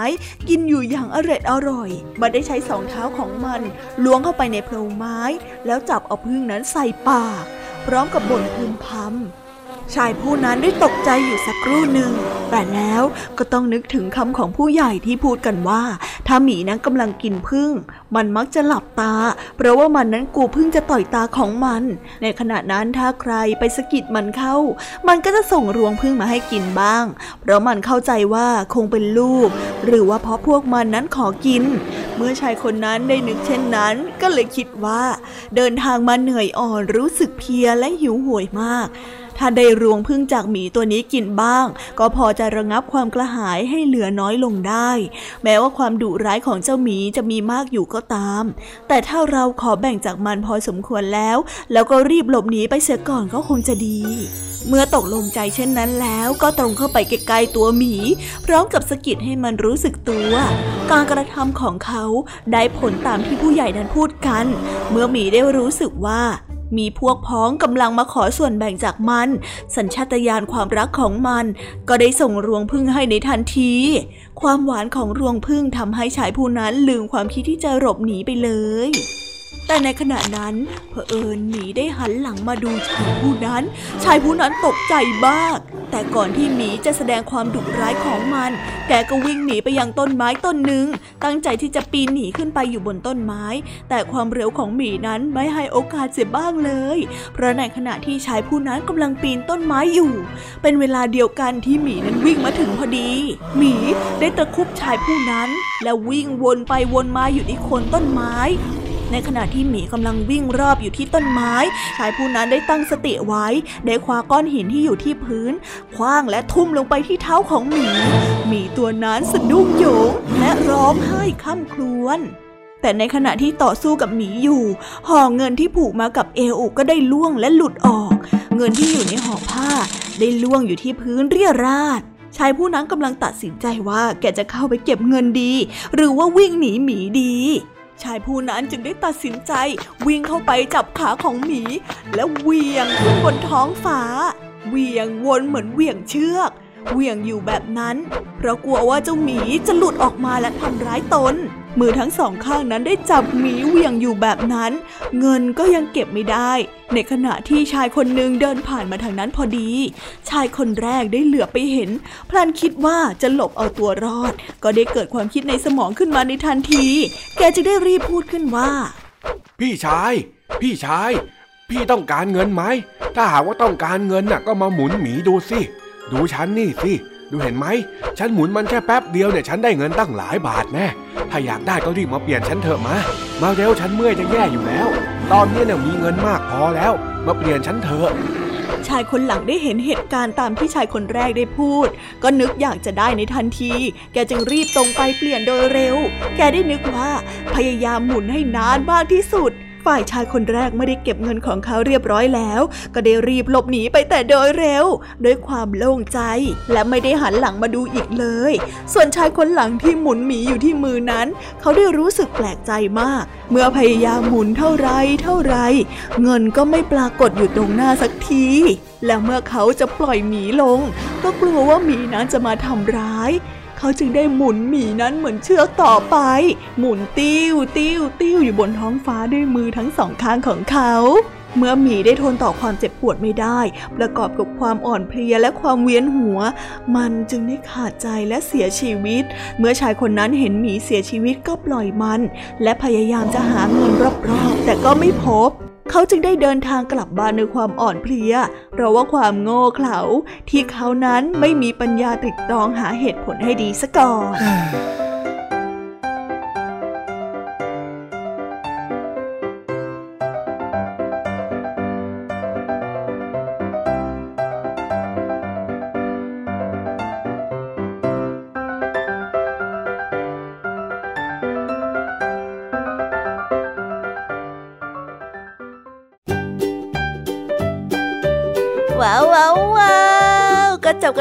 กินอยู่อย่างอร็ดอร่อยมันได้ใช้สองเท้าของมันล้วงเข้าไปในโพรงไม้ แล้วจับเอาพึ่งนั้นใส่ปาก พร้อมกับบ่นพึมพำ ชายผู้นั้นได้ตกใจอยู่สักครู่หนึ่ง แต่แล้วก็ต้องนึกถึงคำของผู้ใหญ่ที่พูดกันว่า ถ้าหมีนั้นกำลังกินพึ่ง มันมักจะหลับตา เพราะว่ามันนั้นกลัวพึ่งจะต่อยตาของมัน ในขณะนั้นถ้าใครไปสะกิดมันเข้า มันก็จะส่งรวงพึ่งมาให้กินบ้าง เพราะมันเข้าใจว่าคงเป็นลูก หรือว่าเพราะพวกมันนั้นขอกิน เมื่อชายคนนั้นได้นึกเช่นนั้น ก็เลยคิดว่า เดินทางมาเหนื่อยอ่อนรู้สึกเพียและหิวโหยมาก ถ้าได้รวงพึ่งจากหมีตัวนี้กินบ้าง ก็พอจะระงับความกระหายให้เหลือน้อยลงได้ แม้ว่าความดุร้ายของเจ้าหมีจะมีมากอยู่ก็ตาม แต่ถ้าเราขอแบ่งจากมันพอสมควรแล้ว แล้วก็รีบหลบหนีไปเสียก่อนก็คงจะดี เมื่อตกลงใจเช่นนั้นแล้วก็ตรงเข้าไปใกล้ๆตัวหมี พร้อมกับสะกิดให้มันรู้สึกตัว การกระทำของเขาได้ผลตามที่ผู้ใหญ่นั้นพูดกัน เมื่อหมีได้รู้สึกว่า มีพวกพ้องกำลังมาขอส่วนแบ่งจากมัน สัญชาตญาณความรักของมัน ก็ได้ส่งรวงพึ่งให้ในทันที ความหวานของรวงพึ่งทำให้ชายผู้นั้นลืมความคิดที่จะหลบหนีไปเลย แต่ในขณะนั้นเผอิญหมีได้หันหลังมาดูชายผู้นั้น ชายผู้นั้นตกใจมาก แต่ก่อนที่หมีจะแสดงความดุร้ายของมัน แกก็วิ่งหนีไปยังต้นไม้ต้นหนึ่ง ตั้งใจที่จะปีนหนีขึ้นไปอยู่บนต้นไม้ แต่ความเร็วของหมีนั้นไม่ให้โอกาสเสียบ้างเลย เพราะในขณะที่ชายผู้นั้นกำลังปีนต้นไม้อยู่ เป็นเวลาเดียวกันที่หมีนั้นวิ่งมาถึงพอดี หมีได้ตะคุบชายผู้นั้น แล้ววิ่งวนไปวนมาอยู่ที่โคนต้นไม้ ในขณะที่หมีกำลังวิ่งรอบอยู่ที่ต้นไม้ ชายผู้นั้นได้ตั้งสติไว้ ได้คว้าก้อนหินที่อยู่ที่พื้น คว้างและทุ่มลงไปที่เท้าของหมี หมีตัวนั้นสะดุ้งโยงและร้องไห้ค่ำครวญแต่ในขณะที่ต่อสู้กับหมีอยู่ ห่อเงินที่ผูกมากับเอวก็ได้ล่วงและหลุดออก เงินที่อยู่ในห่อผ้า ได้ล่วงอยู่ที่พื้นเรียราดชายผู้นั้นกำลังตัดสินใจว่าแกจะเข้าไปเก็บเงินดี หรือว่าวิ่งหนีหมีดี ชายผู้นั้นจึงได้ตัดสินใจวิ่งเข้าไปจับขาของหมี และเวียงขึ้นบนท้องฟ้า เวียงวนเหมือนเวียงเชือกเวียงอยู่แบบนั้น เพราะกลัวว่าเจ้าหมีจะหลุดออกมาและทำร้ายตน มือทั้งสองข้างนั้นได้จับหมีเวียงอยู่แบบนั้น เงินก็ยังเก็บไม่ได้ ในขณะที่ชายคนหนึ่งเดินผ่านมาทางนั้นพอดี ชายคนแรกได้เหลือไปเห็น พลันคิดว่าจะหลบเอาตัวรอด ก็ได้เกิดความคิดในสมองขึ้นมาในทันที แกจึงได้รีบพูดขึ้นว่า พี่ชาย พี่ชาย พี่ต้องการเงินไหม ถ้าหากว่าต้องการเงินน่ะ ก็มาหมุนหมีดูสิ ดูฉันนี่สิ ดูเห็นไหม ฉันหมุนมันแค่แป๊บเดียวเนี่ยฉันได้เงินตั้งหลายบาทแน่ ถ้าอยากได้ก็รีบมาเปลี่ยนฉันเถอะมา มาเร็วฉันเมื่อยจะแย่อยู่แล้ว ตอนนี้เนี่ยมีเงินมากพอแล้ว มาเปลี่ยนฉันเถอะ ชายคนหลังได้เห็นเหตุการณ์ตามที่ชายคนแรกได้พูด ก็นึกอยากจะได้ในทันที แกจึงรีบตรงไปเปลี่ยนโดยเร็ว แกได้นึกว่าพยายามหมุนให้นานมากที่สุด ฝ่ายชายคนแรกไม่ได้เก็บเงินของเขาเรียบร้อยแล้ว ก็ได้รีบหลบหนีไปแต่โดยเร็ว ด้วยความโล่งใจ และไม่ได้หันหลังมาดูอีกเลย ส่วนชายคนหลังที่หมุนหมีอยู่ที่มือนั้น เขาได้รู้สึกแปลกใจมาก เมื่อพยายามหมุนเท่าไรเท่าไร เงินก็ไม่ปรากฏอยู่ตรงหน้าสักที แล้วเมื่อเขาจะปล่อยหมีลง ก็กลัวว่าหมีนั้นจะมาทำร้าย เขาจึงได้หมุนหมีนั้นเหมือนเชือกต่อไป หมุนติ้วติ้วติ้วอยู่บนท้องฟ้าด้วยมือทั้งสองข้างของเขา เมื่อหมีได้ทนต่อความเจ็บปวดไม่ได้ ประกอบกับความอ่อนเพลียและความเวียนหัว มันจึงได้ขาดใจและเสียชีวิต เมื่อชายคนนั้นเห็นหมีเสียชีวิตก็ปล่อยมัน และพยายามจะหาเงินรอบๆแต่ก็ไม่พบ เขาจึงได้เดินทางกลับบ้านในความอ่อนเพลีย เพราะว่าความโง่เขลาที่เขานั้นไม่มีปัญญาตรึกตรองหาเหตุผลให้ดีซะก่อน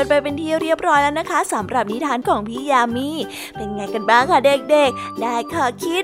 ไปเป็นที่เรียบร้อยแล้วนะคะสำหรับนิทานของพี่ยามีเป็นไงกันบ้างคะเด็กๆ ได้ข้อคิด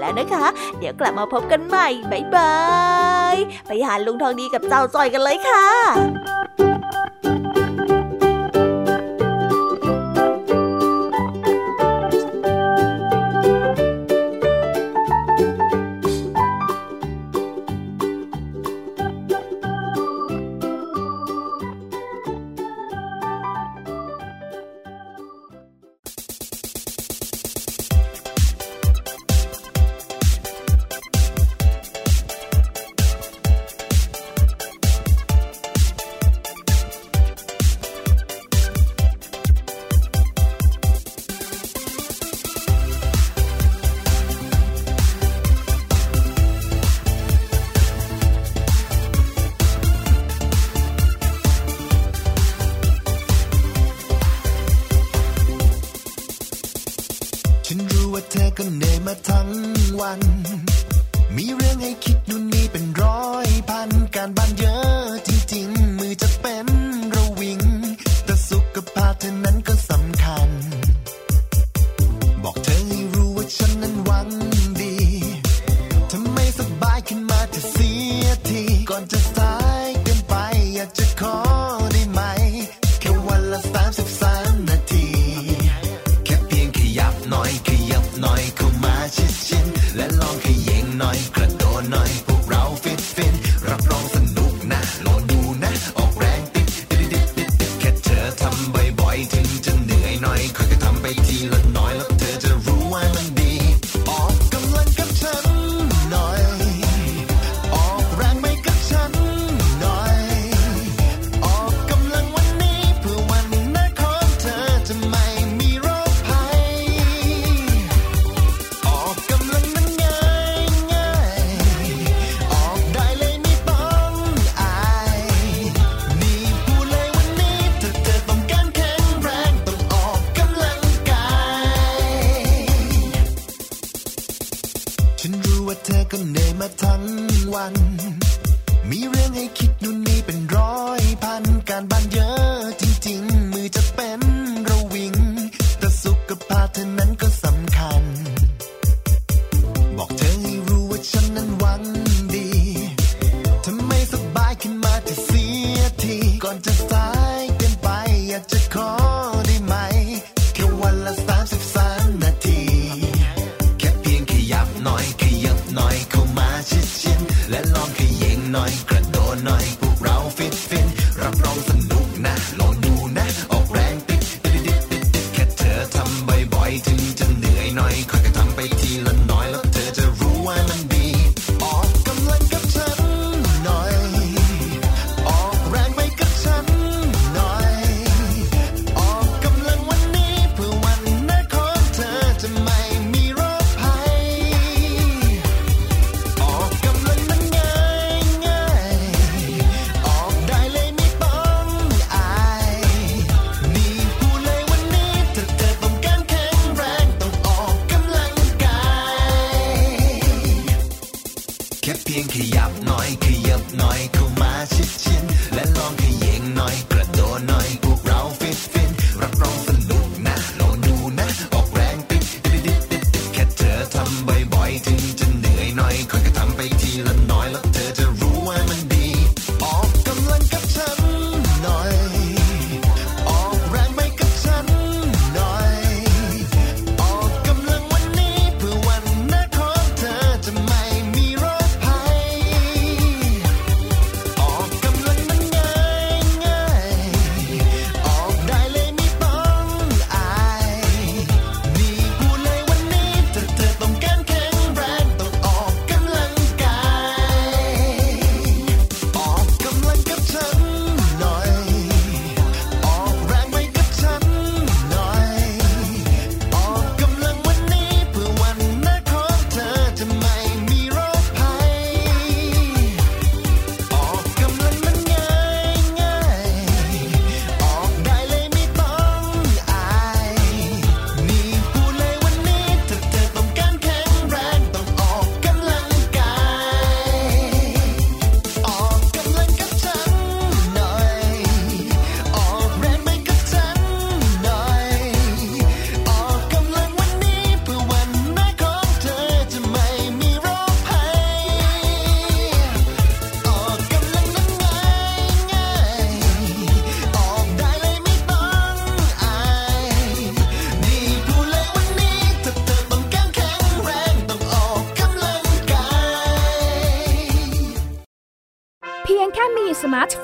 แล้วนะคะ เดี๋ยวกลับมาพบกันใหม่บ๊ายบาย ไปหาลุงทองดีกับเจ้าจอยกันเลยค่ะ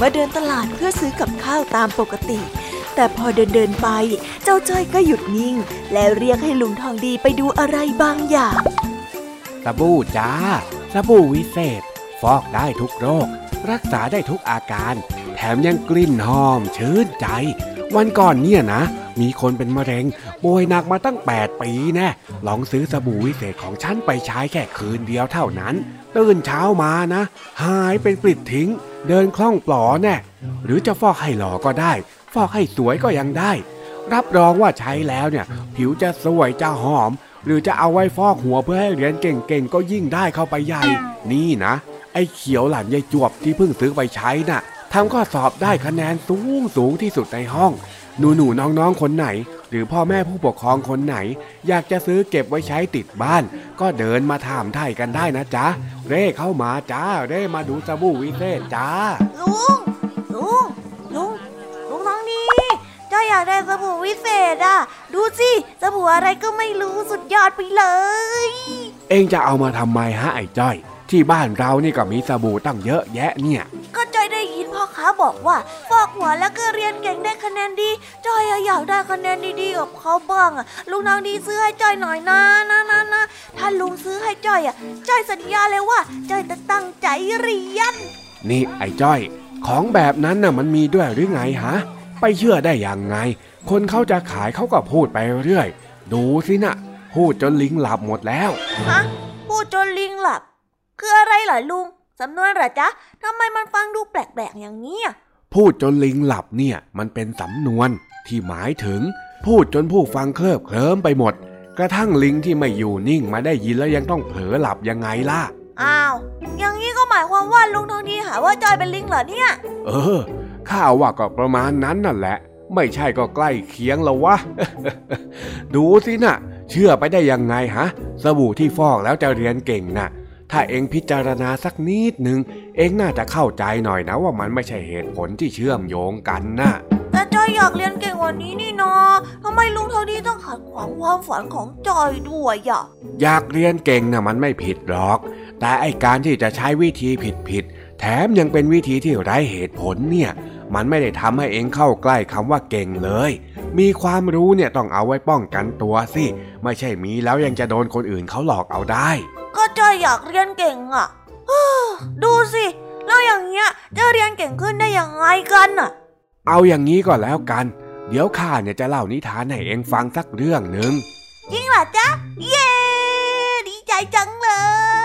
มาเดินตลาดเพื่อซื้อกับข้าวตามปกติ แต่พอเดินเดินๆไป เจ้าจ้อยก็หยุดนิ่ง และเรียกให้ลุงทองดีไปดูอะไรบางอย่างสบู่จ้าสบู่วิเศษ ฟอกได้ทุกโรค รักษาได้ทุกอาการ แถมยังกลิ่นหอมชื่นใจ วันก่อนเนี่ยนะ มีคนเป็นมะเร็งป่วยหนักมาตั้ง 8 ปีแน่ลองซื้อสบู่วิเศษของฉันไปใช้แค่คืนเดียวเท่านั้น ตื่นเช้ามานะ หายเป็นปลิดทิ้ง เดินคล่องปลอแน่หรือจะฟอกให้หล่อก็ได้ ฟอกให้สวยก็ยังได้ รับรองว่าใช้แล้วเนี่ย ผิวจะสวยจะหอม หรือจะเอาไว้ฟอกหัวเพื่อให้เรียนเก่งๆก็ยิ่งได้เข้าไปใหญ่ นี่นะไอ้เขียวหลานยายจวบที่เพิ่งซื้อไปใช้น่ะ ทำข้อสอบได้คะแนนสูงสูงที่สุดในห้อง หนูหนูๆน้องๆคนไหน หรือพ่อแม่ผู้ปกครองคนไหน อยากจะซื้อเก็บไว้ใช้ติดบ้าน ก็เดินมาถามไทยกันได้นะจ๊ะ เร่เข้ามาจ้า เร่มาดูสบู่วิเศษจ้า ลุง ลุง ลุง ลุงทองดีจ้อยอยากได้สบู่วิเศษอะ ดูสิสบู่อะไรก็ไม่รู้สุดยอดไปเลย เองจะเอามาทำไมฮะไอ้จ้อย ที่บ้านเรานี่ก็มีสบู่ตั้งเยอะแยะเนี่ย ก็จอยได้ยินพ่อค้าบอกว่าฟอกหัวแล้วก็เรียนเก่งได้คะแนนดีจอยอะอยากได้คะแนนดีๆกับเขาบ้างอะลุงทองดีซื้อให้จอยหน่อยนะนะนะนะถ้าลุงซื้อให้จอยอะจอยสัญญาเลยว่าจอยจะตั้งใจเรียน นี่ไอ้จ้อย ของแบบนั้นน่ะมันมีด้วยหรือไงฮะไปเชื่อได้อย่างไง คนเขาจะขายเขาก็พูดไปเรื่อย ดูสินะพูดจนลิงหลับหมดแล้ว ฮะ พูดจนลิงหลับ คืออะไรเหรอลุง สำนวนเหรอจ๊ะทำไมมันฟังดูแปลกๆอย่างนี้อะพูดจนลิงหลับเนี่ยมันเป็นสำนวนที่หมายถึง พูดจนผู้ฟังเคลิบเคลิ้มไปหมด กระทั่งลิงที่ไม่อยู่นิ่งมาได้ยินแล้วยังต้องเผลอหลับยังไงล่ะอ้าว อย่างนี้ก็หมายความว่าลุงทองดีหาว่าจอยเป็นลิงเหรอเนี่ย เออ ข้าวว่าก็ประมาณนั้นนั่นแหละ ไม่ใช่ก็ใกล้เคียงแล้ววะ ดูสินะเชื่อไปได้ยังไงฮะ สบู่ที่ฟอกแล้วจะเรียนเก่งนะ่ะ ถ้าเองพิจารณาสักนิดหนึ่งเองน่าจะเข้าใจหน่อยนะว่ามันไม่ใช่เหตุผลที่เชื่อมโยงกันนะแต่จอยอยากเรียนเก่งกว่านี้นี่นาทำไมลุงเท่านี้ต้องขัดขวางความฝันของจอยด้วยอะอยากเรียนเก่งนะมันไม่ผิดหรอก แต่ไอการที่จะใช้วิธีผิดผิดๆ แถมยังเป็นวิธีที่ไร้เหตุผลเนี่ย มันไม่ได้ทำให้เองเข้าใกล้คำว่าเก่งเลย มีความรู้เนี่ยต้องเอาไว้ป้องกันตัวสิ ไม่ใช่มีแล้วยังจะโดนคนอื่นเขาหลอกเอาได้ ก็จอยอยากเรียนเก่งอะฮู้ดูสิ แล้วอย่างเงี้ยจะเรียนเก่งขึ้นได้ยังไงกันอะ เอาอย่างนี้ก็แล้วกัน เดี๋ยวข้าเนี่ยจะเล่านิทานให้เองฟังสักเรื่องหนึ่งจริงเหรอจ๊ะ เย้ดีใจจังเลย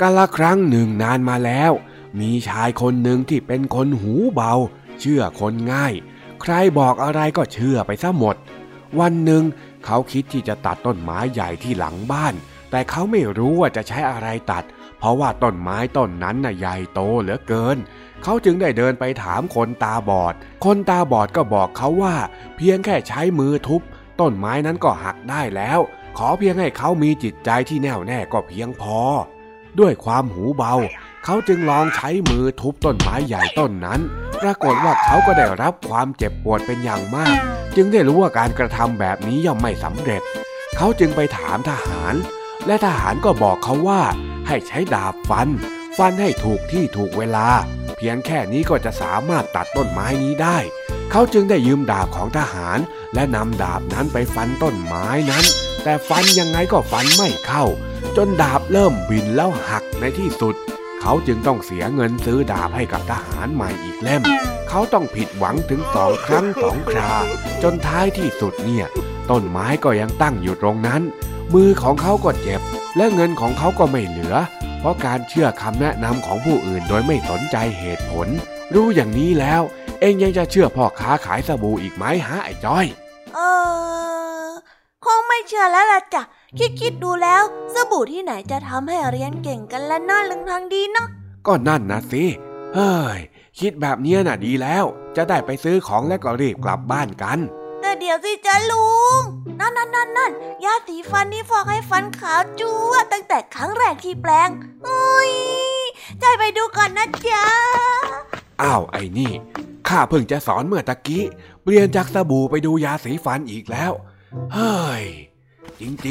กาละครั้งหนึ่งนานมาแล้ว มีชายคนหนึ่งที่เป็นคนหูเบา เชื่อคนง่าย ใครบอกอะไรก็เชื่อไปซะหมด วันหนึ่งเขาคิดที่จะตัดต้นไม้ใหญ่ที่หลังบ้าน แต่เขาไม่รู้ว่าจะใช้อะไรตัด เพราะว่าต้นไม้ต้นนั้นน่ะใหญ่โตเหลือเกิน เขาจึงได้เดินไปถามคนตาบอด คนตาบอดก็บอกเขาว่า เพียงแค่ใช้มือทุบ ต้นไม้นั้นก็หักได้แล้ว ขอเพียงให้เขามีจิตใจที่แน่วแน่ก็เพียงพอ ด้วยความหูเบา เขาจึงลองใช้มือทุบต้นไม้ใหญ่ต้นนั้น ปรากฏว่าเขาก็ได้รับความเจ็บปวดเป็นอย่างมาก จึงได้รู้ว่าการกระทำแบบนี้ย่อมไม่สำเร็จ เขาจึงไปถามทหาร และทหารก็บอกเขาว่า ให้ใช้ดาบฟัน ฟันให้ถูกที่ถูกเวลา เพียงแค่นี้ก็จะสามารถตัดต้นไม้นี้ได้ เขาจึงได้ยืมดาบของทหาร และนำดาบนั้นไปฟันต้นไม้นั้น แต่ฟันยังไงก็ฟันไม่เข้า จนดาบเริ่มบินแล้วหักในที่สุด เขาจึงต้องเสียเงินซื้อดาบให้กับทหารใหม่อีกเล่ม เขาต้องผิดหวังถึงสองครั้งสองครา จนท้ายที่สุดเนี่ย ต้นไม้ก็ยังตั้งอยู่ตรงนั้น มือของเขาก็เจ็บ และเงินของเขาก็ไม่เหลือ เพราะการเชื่อคำแนะนำของผู้อื่นโดยไม่สนใจเหตุผล รู้อย่างนี้แล้ว เองยังจะเชื่อพ่อค้าขายสบู่อีกไหมฮะไอ้จ้อย เออ คงไม่เชื่อแล้วล่ะจ้ะคิดคิดๆดูแล้วสบู่ที่ไหนจะทำให้เรียนเก่งกันและน่าลึงทางดีเนาะก็นั่นนะสิเฮ้ยคิดแบบเนี้ยน่ะดีแล้ว จะได้ไปซื้อของแล้วก็รีบกลับบ้านกัน แต่เดี๋ยวสิจ้ะลุง นั่นนั่นนั่นนั่นยาสีฟันที่ฟอกให้ฟันขาวจั๊วตั้งแต่ครั้งแรกที่แปลงอุ้ยใจไปดูก่อนนะจ๊ะอ้าวไอ้นี่ข้าเพิ่งจะสอนเมื่อตะกี้เปลี่ยนจากสบู่ไปดูยาสีฟันอีกแล้ว เฮ้ยจริ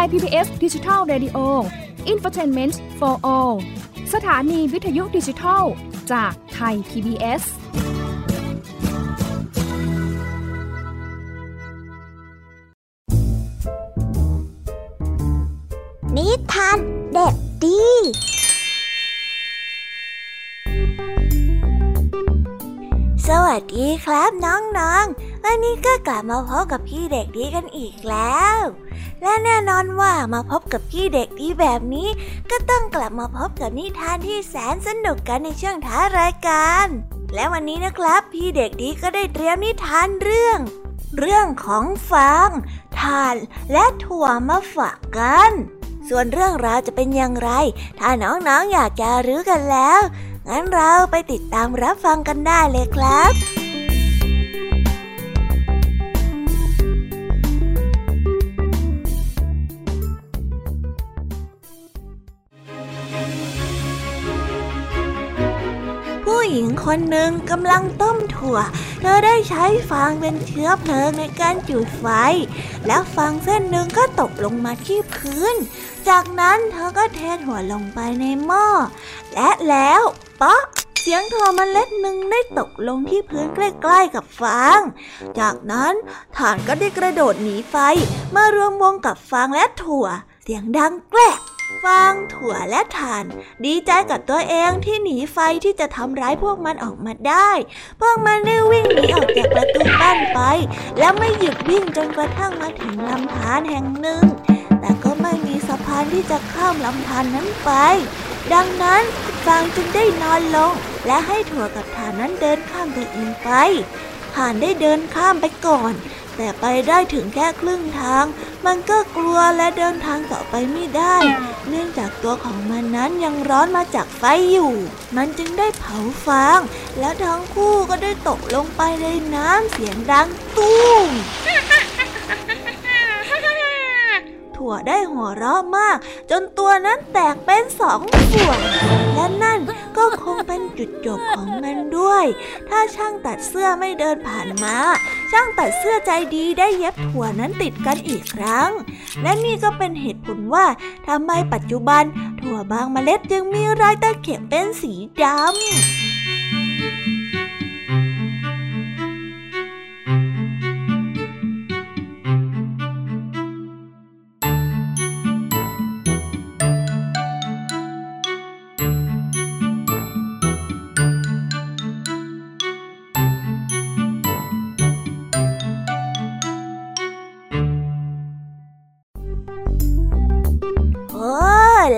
ไทย PBS ดิจิทัล Radio Infotainment for All สถานีวิทยุดิจิทัล จากไทย PBS นิทานเด็กดีสวัสดีครับน้องๆ วันนี้ก็กลับมาพบกับพี่เด็กดีกันอีกแล้ว และแน่นอนว่ามาพบกับพี่เด็กดีแบบนี้ ก็ต้องกลับมาพบกับนิทานที่แสนสนุกกันในช่วงท้ายรายการ และวันนี้นะครับ พี่เด็กดีก็ได้เตรียมนิทานเรื่อง เรื่องของฟางถ่านและถั่วมาฝากกัน ส่วนเรื่องราวจะเป็นอย่างไร ถ้าน้องๆออยากจะรู้กันแล้ว งั้นเราไปติดตามรับฟังกันได้เลยครับ คนหนึ่งกำลังต้มถั่ว เธอได้ใช้ฟางเป็นเชื้อเพลิงในการจุดไฟ แล้วฟางเส้นหนึ่งก็ตกลงมาที่พื้น จากนั้นเธอก็เทถั่วลงไปในหม้อ และแล้วป๊อกเสียงถั่วเมล็ดหนึ่งได้ตกลงที่พื้นใกล้ๆกับฟาง จากนั้นถ่านก็ได้กระโดดหนีไฟมารวมวงกับฟางและถั่ว เสียงดังแกรก ฟางถั่วและถ่าน ดีใจกับตัวเองที่หนีไฟที่จะทำร้ายพวกมันออกมาได้ พวกมันได้วิ่งหนีออกจากประตูบ้านไป และไม่หยุดวิ่งจนกระทั่งมาถึงลำธารแห่งหนึ่ง แต่ก็ไม่มีสะพานที่จะข้ามลำธารนนั้นไป ดังนั้นฟางจึงได้นอนลง และให้ถั่วกับถ่านนั้นเดินข้ามตัวเองไปถ่านได้เดินข้ามไปก่อน แต่ไปได้ถึงแค่ครึ่งทาง มันก็กลัวและเดินทางต่อไปไม่ได้ เนื่องจากตัวของมันนั้นยังร้อนมาจากไฟอยู่ มันจึงได้เผาฟาง และทั้งคู่ก็ได้ตกลงไปในน้ำเสียงดังตุ้ม วได้หัวเราะมาก จนตัวนั้นแตกเป็นสองส่วน และนั่นก็คงเป็นจุดจบของมันด้วย ถ้าช่างตัดเสื้อไม่เดินผ่านมา ช่างตัดเสื้อใจดีได้เย็บถั่วนั้นติดกันอีกครั้ง และนี่ก็เป็นเหตุผลว่าทำไมปัจจุบัน ถั่วบางเมล็ดจึงมีรอยตะเข็บเป็นสีดำ